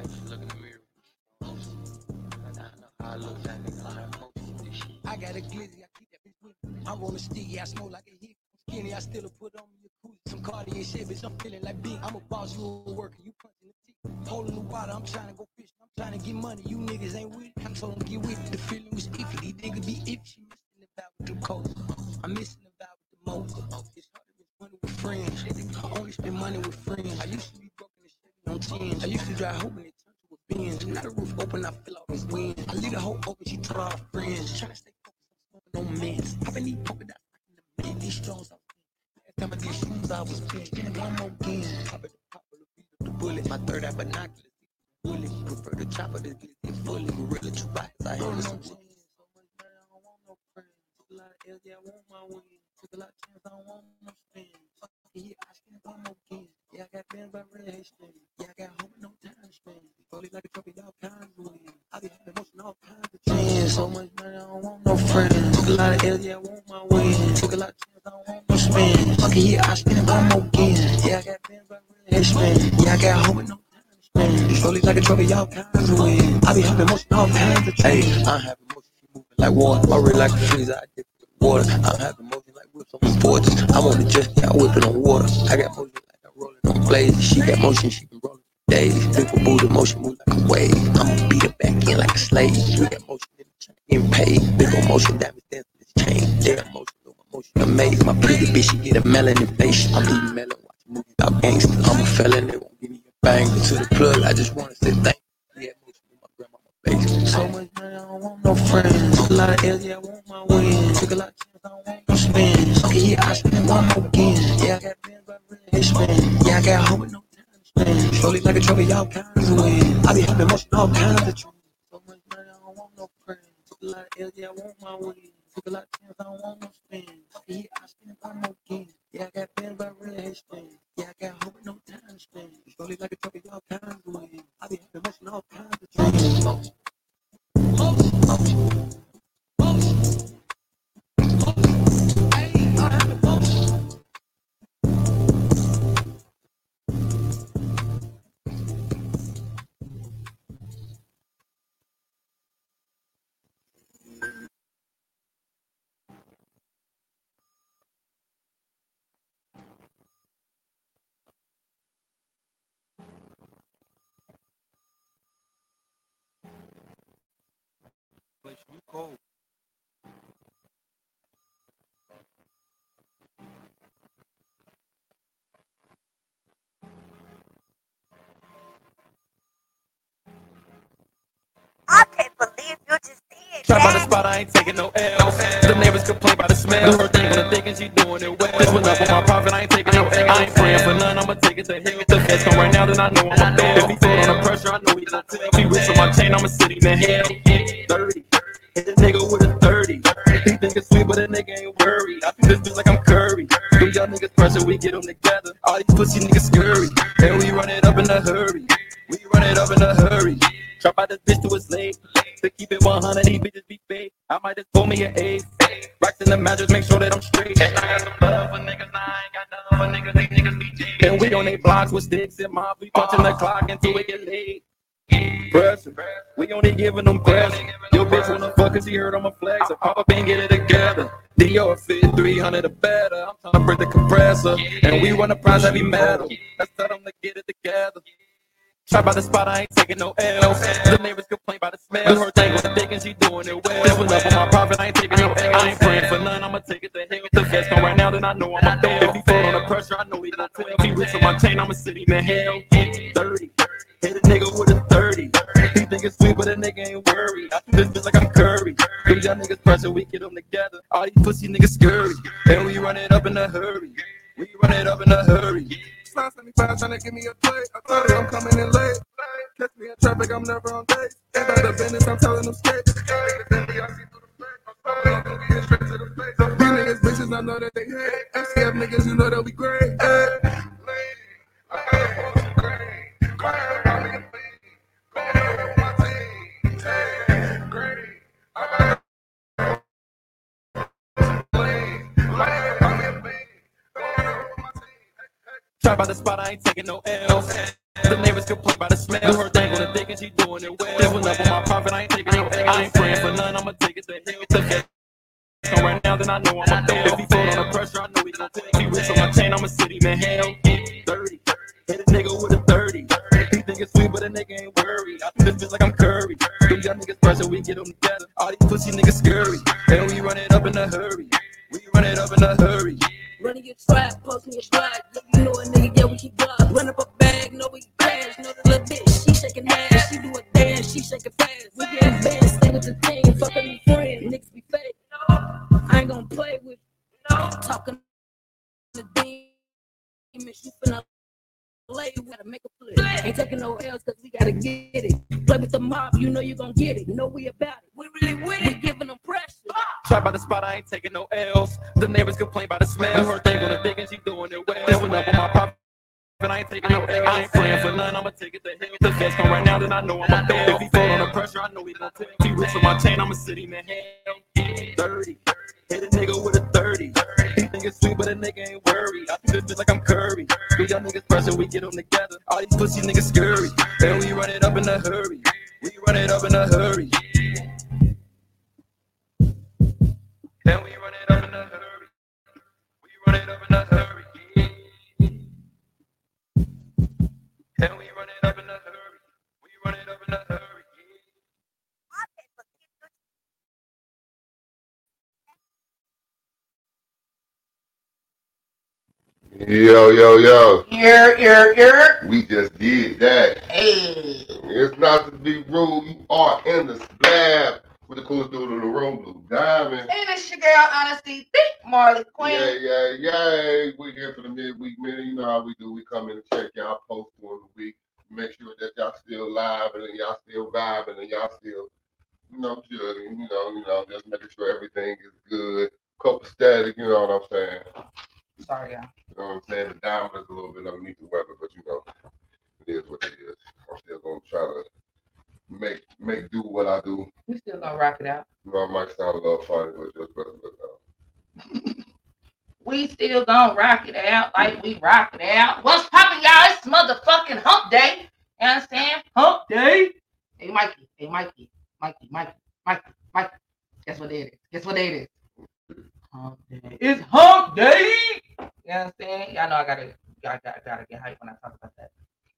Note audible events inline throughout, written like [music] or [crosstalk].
I used look in the mirror. And I look that nigga. Have emotion this shit. I got a glizzy, I keep that bitch with me. I'm rolling sticky, I smoke like a hit. Skinny, I still put on me a koozie. Some Cartier shit, bitch, I'm feeling like big. I'm a boss, you a worker, you punching the teeth. Holding the water, I'm trying to go fishing. I'm trying to get money, you niggas ain't with it. I'm told them get with it. The feeling was iffy, these niggas be iffy. Missing the vibe with the coke. I'm missing the vibe with the mocha. It's hard to miss money with friends. I only spend money with friends. I used to be broke in the Chevy on 10. I used to drive hoping it a. Now the roof open, I feel all this wind. I leave the whole open, she told all her friends. Trying to stay focused no meds. Popping these polka dots in the bed. These strolls I was time I did shoes, I was big. Then one more again. Pop it, pop it, the bullet. My third eye binoculars. Bullet. Prefer the chopper to get it fully. Gorilla had much money, I no a of L's, yeah, I want my win. Took a lot of chances, I don't want no spin. Fuck yeah, I one more again. Yeah, I got bands by hair spin. Yeah, I got home with no time spend. Fully like a trophy, all kinds of win. I be having motion, all kinds of change. So much money, I don't want no friends. Took a lot of L's, yeah, I want my win. Took a lot of chances, I don't want no spin. Fuck it, yeah, I spend one more again. Yeah, I got bands by hair spin. Yeah, I got home with no time spend. Slowly like a trophy, all kinds of win. I be having motion, all kinds of change. I'm having she moving like water. Already like a freezer, I dip it water. I'm having motion like whips on sports. I'm on the jet, yeah, I whip it on water. I got motion I'm blades. She got motion, she can roll it days. Big for booty, motion move like a wave. I'ma beat her back in like a slave. She got motion in the chain, getting paid. Big on motion, damage dance to this chain. Got motion, no motion, amazing. My pretty bitch, she get a melanin face. I'm eating melon, watching movies about gangsters. I'm a felon, they won't give me a bang. To the plug, I just wanna say thank you. Yeah, motion with my grandma, face. So much money, I don't want no friends. Took a lot of L's, yeah, I want my win. Took a lot of chances, I don't want no spin. Okay, yeah, I spend one more again. Yeah, I got Yeah, I got home with no time. Slowly like a trophy, all kinds of win. I be having motion, all kinds of dreams. So much money, I don't want no friends. Took a lot of L's, yeah, I want my win. Took a lot of chances, I don't want no spin. Yeah, I spend one more again. Yeah, I got bands by red hair spin. Yeah, I got home with no time spend. Slowly like a trophy, all kinds of win. I be having motion, all kinds of dreams. You cold. I can't believe you just did Try by the that. spot, I ain't taking no L. The neighbors complain by the smell. Her thing when thinking she doing it well. This one up on my profit, I ain't taking no L. I ain't praying for none, I'ma take it to hell. The feds come right now, then I know I'ma fail. If he feel under pressure, I know he gonna tell. He rich on my chain, I'ma sit in hell. It's sweet, but a nigga ain't worried. I feel bitch like I'm Curry. Them young niggas pressure, we get them together. All these pussy niggas scurry. And we run it up in a hurry. We run it up in a hurry. Trap out this bitch to his leg. To keep it 100, these bitches be fake. I might just pull me an ace. Rocks in the mattress, make sure that I'm straight. And I got some love for niggas, I ain't got none for niggas. These niggas be dead. And we on they blocks with sticks and mob. We punching the clock until we get late. Pressure. We only giving them pressure. Your bitch wanna fuck cause heard I'm a flex. So pop up and get it together. Dior fit 300 or better. I'm trying to break the compressor. And we run the prize heavy metal. Let's tell them to get it together. Try by the spot, I ain't taking no L. The neighbors complain by the smell. Her thing was thinking she doing it well. One up on my profit, I ain't taking no L. I ain't praying for none, I'ma take it to hell. The feds come right now, then I know I'ma fail. If he feel under pressure, I know he gonna tell. If he rich on my chain, I'ma sit him in hell. 30. Hit a nigga with a 30. It's sweet, but a nigga ain't worried. This bitch like I'm Curry. Them young niggas pressure, we get them together. All these pussy niggas scurry. And we run it up in a hurry. We run it up in a hurry. Slide 75 trying to give me a plate. I her I'm coming in late. Catch me in traffic, I'm never on dates. Ain't about the business, I'm telling them straight. Then we all see through the fake. I'm gonna straight to the face. These niggas bitches, I know that they hate. FCF niggas, you know they'll be great. Hey. I call a fiend. By the spot, I ain't taking no L. The neighbors complain about the smell. Do her dick and she doing it well. Living up on my profit, I ain't taking no L. I ain't praying for none, I'ma take it to hell. Come right now, then I know I'm a fail. If he on the pressure, I know he gon' take. He rich on my chain, I'm a city man. Hell, 30. Hit a nigga with a 30. He think it's sweet, but a nigga ain't worried. I think this like I'm Curry. Them young niggas pressure, we get them together. All these pussy niggas scurry. And we run it up in a hurry. We run it up in a hurry. Your trap, posting your stride. You know a nigga, yeah, we keep God. Run up a bag, know we cash. Know the little bitch, she shaking ass. She do a dance, she shaking fast. We getting bad, stay with the team. Fucking me friends, niggas be fake. I ain't gonna play with No, talking to demons. You finna play, we gotta make a flip. Ain't taking no L's cause we gotta get it. Play with the mob, you know you gon' get it. Know we about it. We really with it. We giving them pressure. Try by the spot, I ain't taking no L's. I for none. I'ma take it to hell. The feds come right now, then I know I'm a fail. If he fall under pressure, I know he gon' take. He rich on my chain, I'm a city man. Hell, 30. Hit a nigga with a 30. He think it's sweet, but a nigga ain't worried. I this bitch like I'm Curry. We got niggas pressure, we get them together. All these pussy niggas scurry. And we run it up in a hurry. We run it up in a hurry. And we run it up in a hurry. We run it up in a hurry. Yo, yo, yo. Ear, ear, ear. We just did that. Hey. It's not to be rude. You are in the slab with the coolest dude in the room, Blue Diamond. And it's your girl, Honesty Thick, Marley Queen. Yeah, yeah, yeah. We're here for the midweek minute. You know how we do. We come in and check y'all post during the week. Make sure that y'all still live and y'all still vibing and y'all still, you know, jugging, you know, you know, just making sure everything is good. Couple static, you know what I'm saying? Sorry, y'all. You know what I'm saying? The diamond is a little bit underneath the weather, but you know, it is what it is. I'm still gonna try to make make do what I do. We still gonna rock it out. You know, I might sound a little funny, but just better look out. We still gonna rock it out like we rock it out. What's poppin', y'all? It's motherfucking hump day. You understand? Hump day. Hey, Mikey. Hey, Mikey. Mikey, Mikey, Mikey, Mikey. Guess what day it is? Guess what day it is? Hump day. It's hump day. You understand? Y'all know I gotta, I gotta, gotta get hype when I talk about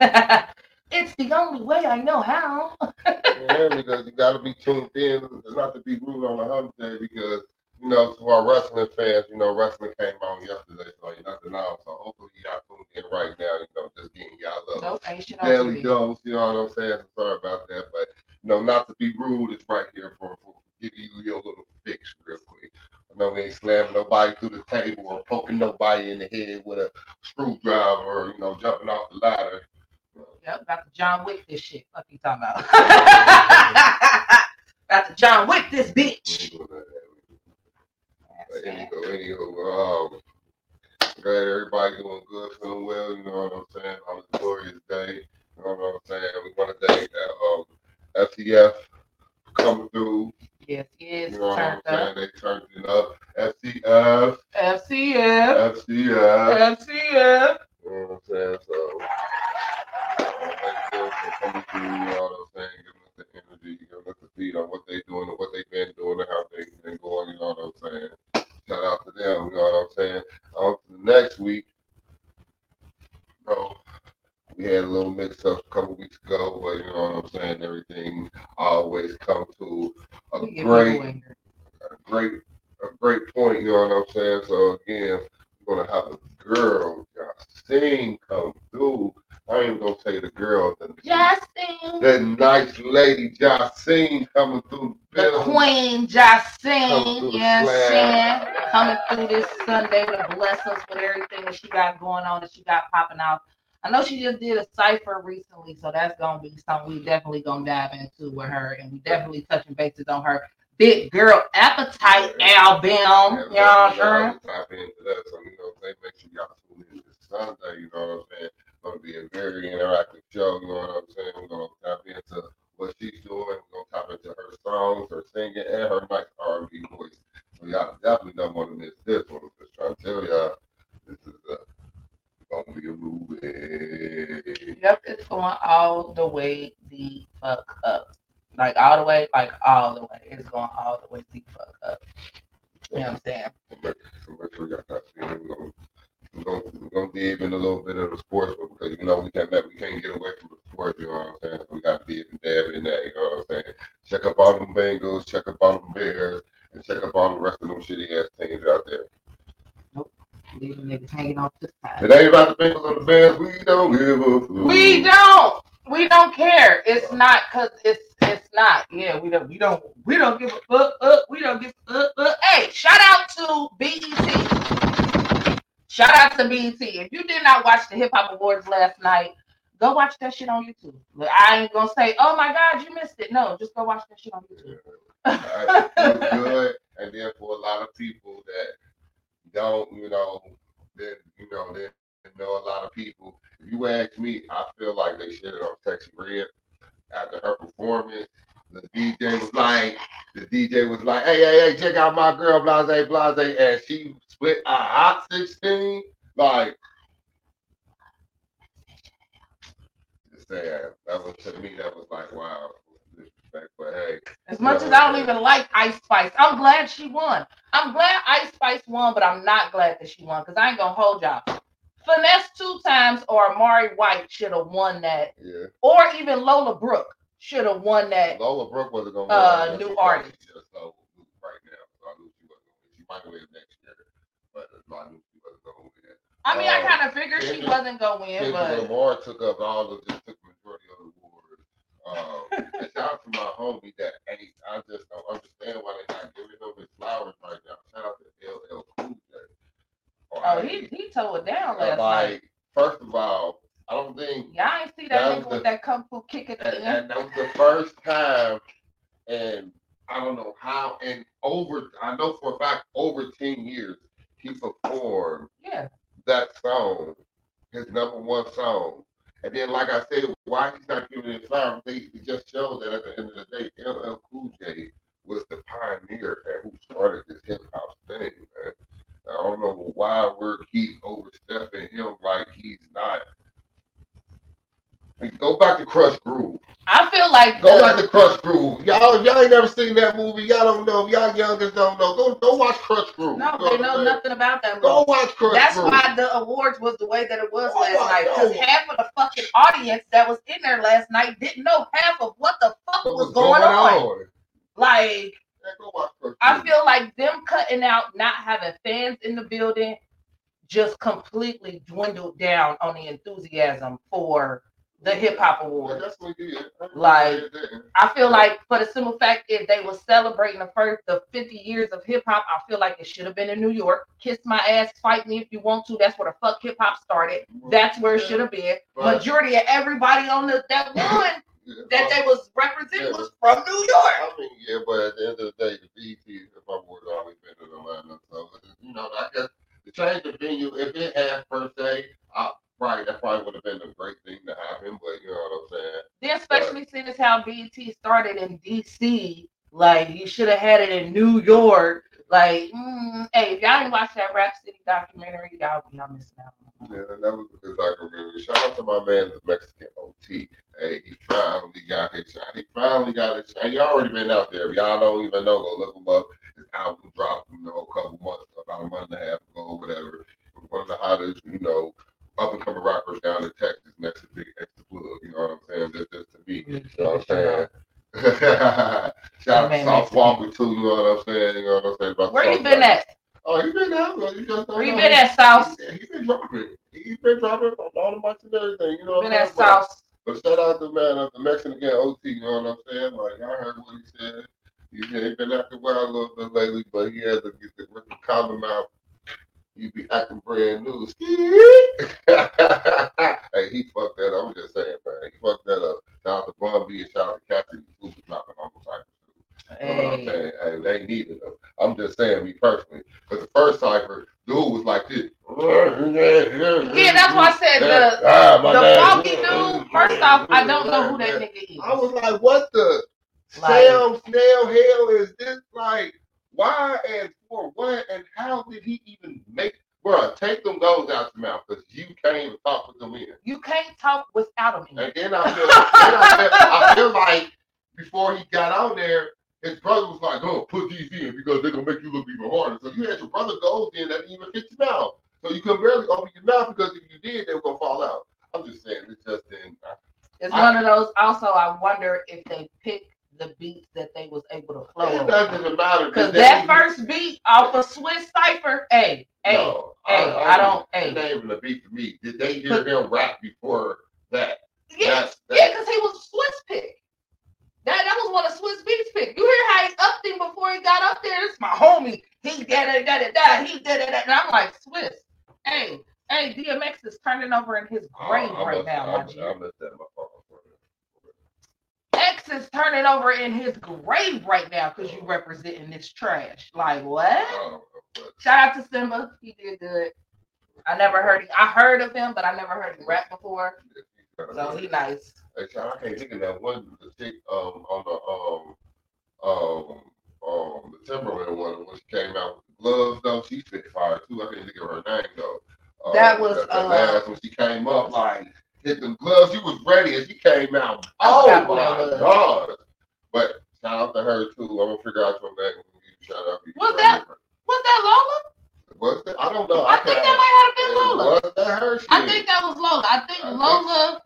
that. it's the only way I know how. Yeah, because you gotta be tuned in. It's not to be rude on a hump day because you know, to our wrestling fans, you know, wrestling came on yesterday, so you nothing else. So hopefully y'all tuned in right now, you know, just getting y'all up. Nope, ain't shit on daily TV. dose, you know what I'm saying? So sorry about that, but you know, not to be rude, it's right here for, for give you your little fix real quick. I know we ain't slamming nobody through the table or poking nobody in the head with a screwdriver or you know jumping off the ladder. Yep, about to John Wick this shit. Fuck you talking about? [laughs] about to John Wick this bitch. We ain't doing that. But anywho, anywho, um, glad everybody doing good, feeling well. You know what I'm saying? On a glorious day. You know what I'm saying? We want to thank uh, um, FCF for coming through. Yes, yes, You know what I'm turned saying? up. They turned it up. FCF, FCF, FCF. FCF. You know what I'm saying? So, uh, thank them for coming through. You know what I'm saying? Giving us the energy, giving us the feed on what they doing and what they've been doing and how they've been going. You know what I'm saying? Shout out to them. You know what I'm saying? On to the next week. Bro, we had a little mix up a couple weeks ago, but you know what I'm saying? Everything always come to a great people in here. a great a great point, you know what I'm saying? So again, we're gonna have a girl Justine come through. I ain't gonna say the girl, the, Justine, the nice lady Justine coming through the the. Queen Coming Justine. through the You know what I'm slab. saying? Coming through this Sunday to bless us with everything that she got going on, that she got popping out. I know she just did a cipher recently, so that's gonna be something we definitely gonna dive into with her, and we definitely touching bases on her Big Girl Appetite album. You know what I'm saying? Tap into that, so you know, they make sure y'all tune in this Sunday. You know what I'm saying? It's gonna be a very interactive show. You know what I'm saying? We're gonna tap into what she's doing. We're gonna tap into her songs, her singing, and her nice R&B voice. So y'all definitely don't want to miss this one. I'm just trying to tell y'all, this is uh, gonna be a movie. Yep, it's going all the way the fuck up. Like all the way, like all the way. It's going all the way the fuck up. You know what I'm saying? Got We're gonna, we're in a little bit of the sports but because you know we can't we can't get away from the sports, you know what I'm saying? So we gotta dig and dab in that, you know what I'm saying? Check up all them Bengals, check up all them Bears, and check up all the rest of them shitty ass teams out there. Leave the niggas hanging off this side. It ain't about the Bengals or the Bears, we don't give a fuck. We don't. We don't care. It's not cause it's it's not. Yeah, we don't we don't we don't give a fuck. Uh, we don't give a fuck. Uh. Hey, shout out to BET. Shout out to BET. If you did not watch the Hip Hop Awards last night, go watch that shit on YouTube. Look, I ain't gonna say, oh my god, you missed it. No, just go watch that shit on YouTube. [laughs] Alright, it was good. And then for a lot of people that don't, you know, then you know, that know a lot of people. If you ask me, I feel like they should have on Sexyy Red after her performance. The DJ was like, the DJ was like, hey, hey, hey, check out my girl, Blase, Blase, and she split a hot 16. Like, just saying, that was to me, that was like, wow, disrespect. But hey, As much as I don't even like Ice Spice, I'm glad she won. I'm glad Ice Spice won, but I'm not glad that she won because I ain't gonna hold y'all. Finesse2Tymes or Amari White should have won that, yeah. or even Lola Brooke should have won that. Lola Brooke wasn't gonna Uh, win. new She artist. so right now. So I knew she wasn't gonna win. She might win next year, but I knew she wasn't gonna win. I mean, I Uh, kind of figured she wasn't gonna win, Kendrick but Lamar took up all of just took the majority of the awards. Um, shout out to my homie that ain't. I just don't understand why they're not giving him his flowers right now. Shout out to LL Cool J. oh, he he tore it down last night. like first of all, I don't think Y'all ain't see that nigga with that kung fu kick at the and, end. and that was the first time and I don't know how and over I know for a fact over 10 years he performed Yeah, that song, his number one song. And then like I said, why he's not giving it flowers, they it just shows that at the end of the day, LL Cool J was the pioneer and who started this hip hop thing, man. I don't know why we're keep overstepping him like he's not. Like, Go back to Krush Groove. I feel like Go the- back to Krush Groove. Y'all, if y'all ain't never seen that movie, y'all don't know. If y'all youngers don't know, go go watch Krush Groove. no, You they know saying? nothing about that movie. Go watch Krush That's Groove. why the awards was the way that it was Oh, last night. Because half of the fucking audience that was in there last night didn't know half of what the fuck What was going, on. Like, Man, go watch Krush I feel like them cutting out not having fans in the building just completely dwindled down on the enthusiasm for the hip hop Yeah, awards. that's what he did. That's what Like. I feel like for the simple fact if they were celebrating the first the 50 years of hip hop, I feel like it should have been in New York. Kiss my ass, fight me if you want to. That's where the fuck hip hop started. That's where it should have been. Majority of everybody on the that [laughs] one Yeah, that they was representing Yeah. was from New York. I mean, yeah, but at the end of the day, the BET, if my board's always been in Atlanta, so you know, I guess to change the venue, if it had per se, I, right, that probably would have been a great thing to happen. But you know what I'm saying? Then especially seeing as how BET started in DC, like you should have had it in New York. Like, mm, hey, if y'all didn't watch that Rap City documentary, y'all y'all missing out. Yeah, that was a good documentary. Shout out to my man, the Mexican OT. Hey, he finally got his shot. He finally got his shot. He already been out there. If y'all don't even know, go look him up. His album dropped, you know, a couple months, about a month and a half ago, whatever. One of the hottest, you know, up and coming rockers down in Texas, next to Big X the Plug. You know what I'm saying? Just, just to me. You know what I'm saying? [laughs] Shout out to Man, Sauce Walka too. You know what I'm saying? You know what I'm saying? About Where you been Walka. at? Oh, he been out. You just don't you know. been at, South? He, he been dropping. He's been dropping on all the months and everything. You know what Been I'm at South. But shout out to man of the Mexican again, OT. You know what I'm saying? Like I heard what he said. He ain't been acting well a little bit lately, but he had to get the rhythm calm him out. He be acting brand new. hey, he fucked that up. I'm just saying, man. He fucked that up. Shout out to Bun B and shout out to Captain who was dropping on the cycle. You know I'm saying? Hey, they needed them. I'm just saying, me personally. But the first cipher, dude was like this. Yeah, that's why I said the Ah, the man. funky dude. First off, I don't know who that nigga is. I was like, what the Like- Sam snail hell is this? Like, why and for what and how did he even make Bruh, take them goals out your mouth because you can't even talk with them in. You can't talk without them. And then I feel, then I feel, I feel like before he got on there, his brother was like, "Oh, put these in because they're gonna make you look even harder." So you had your brother goals in that even fit your mouth, so you could barely open your mouth because if you did, they were gonna fall out. I'm just saying, it just didn't. Uh, it's I- one of those. Also, I wonder if they picked the beats that they was able to flow It doesn't matter Because that first beat off of Swizz Cipher, hey, hey, no, hey, I don't- It hey. ain't even a beat for me. Did they hear him rap before that? yeah, That's yeah, because he was Swizz pick. That that was one of Swizz Beatz pick. You hear how he upped him before he got up there? It's my homie. He did it, did it, that. He did it, that. And I'm like, Swizz, hey, hey, DMX is turning over in his grave Oh, right must- now, I. I missed that. X is turning over in his grave right now because you representing this trash. Like what? Oh, Shout out to Symba. He did good. I never heard him. I heard of him, but I never heard him rap before. So he nice. I can't think of that one the chick um on the um um um the Timberland one when she came out with gloves though. She spit fire too. I can't think of her name though. Um, That was, the, the uh, last when she came up like hit them gloves. She was ready and she came out. Oh my god! But shout out to her too. I'm gonna figure out your name. Shout out. Was that- Was that Lola? Was that? I don't know. I think that might have been Lola. Was that her? I think that was Lola. I think I think Lola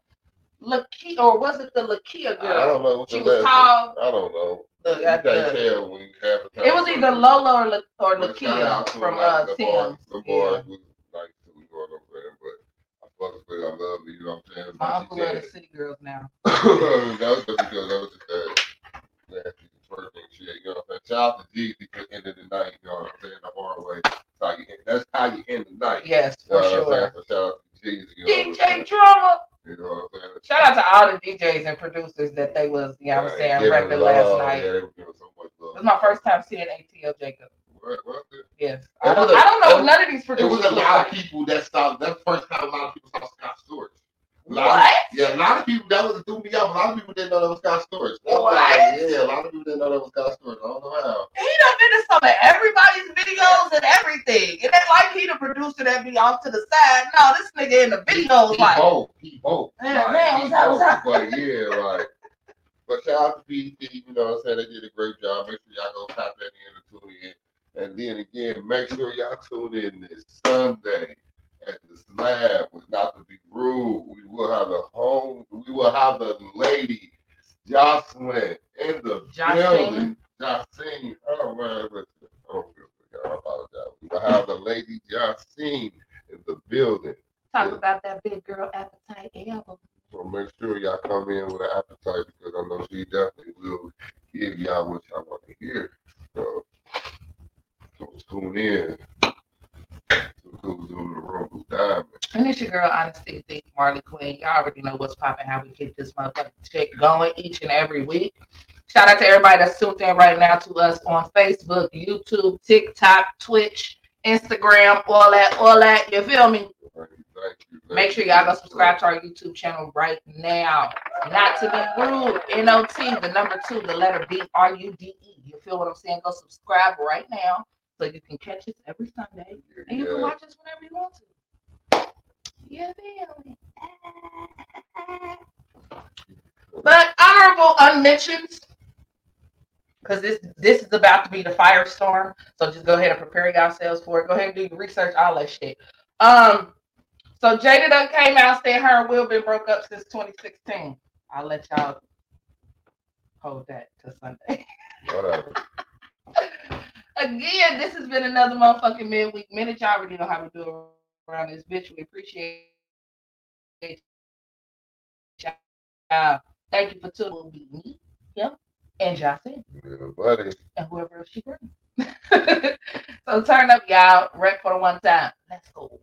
Lakeyah, or was it the Lakeyah girl? I don't know. what She the was last- tall. I don't know. Look, you can't tell when you have the It was either Lola or La, or But shout out Lakeyah from like uh the Tim. boys, the Yeah. boys was like too, you know what I'm? But I fuck with I love you, you know what I'm saying? My But uncle she love the said- city girls now. [coughs] that was just because that was just that nasty twerking shit, you know what I'm saying? Shout out to Jeezy for ending the night, you know what I'm saying? The hard way. That's how you end, that's how you end the night. Yes, You know for what sure. Shout out to Jeezy, you know what I'm DJ? Drama. You know what I'm saying? Shout out to all the DJs and producers that they was, you know what I'm saying, love, last night. Yeah, they were giving so much love. It was my first time seeing ATL Jacob. What, what Yes. I don't, a- I don't know it none of these producers. It was a lot of people that saw. That's the first time a lot of people saw Scott Storch. Of- What? yeah, a lot of people that was threw me off. A lot of people didn't know that was Scott Storch. What? like, yeah, a lot of people didn't know that was Scott Storch. I don't know how. He done been in some of everybody's videos and everything. It ain't like he the producer that be off to the side. No, this nigga in the videos He like. both, he both. Yeah, Like, man, he what's up, what's. But yeah, like. But shout out to BT, you know what I'm saying? They did a great job. Make sure y'all go tap that in and tune in. And then again, make sure y'all tune in this Sunday at the slab with not to be rude. Will have the home, we will have the lady Jocelyn in the Jocelyn? building. Jocelyn. Oh man, listen, I don't feel good. I apologize. We will have the lady Jocelyn in the building. Talk about that big girl appetite album. So make sure y'all come in with an appetite because I know she definitely will give y'all what y'all want to hear. So, so tune in. So who's in the room? Who's diamond? And it's your girl, Honesty Thick Marley Queen. Y'all already know what's popping, how we keep this motherfucking chick going each and every week. Shout out to everybody that's tuned in right now to us on Facebook, YouTube, TikTok, Twitch, Instagram, all that, all that. You feel me? Thank you, thank you, thank Make sure y'all go subscribe to our YouTube channel right now. Not to be rude. N-O-T, the number two, the letter B R U D E. You feel what I'm saying? Go subscribe right now so you can catch us every Sunday. And you can watch us whenever you want to. You feel me? But honorable unmentioned, because this this is about to be the firestorm. So just go ahead and prepare yourselves for it. Go ahead and do your research, all that shit. Um, so Jada done came out saying her and Will been broke up since 2016. I'll let y'all hold that to Sunday. Whatever. [laughs] Again, this has been another motherfucking midweek minute. Y'all already know how we do it around this bitch. We appreciate y'all. Thank you for tuning in. Will be me, him, and Jocelyn, Yeah, buddy. and whoever else she brings. [laughs] so turn up, y'all. Rep for the one time. Let's go.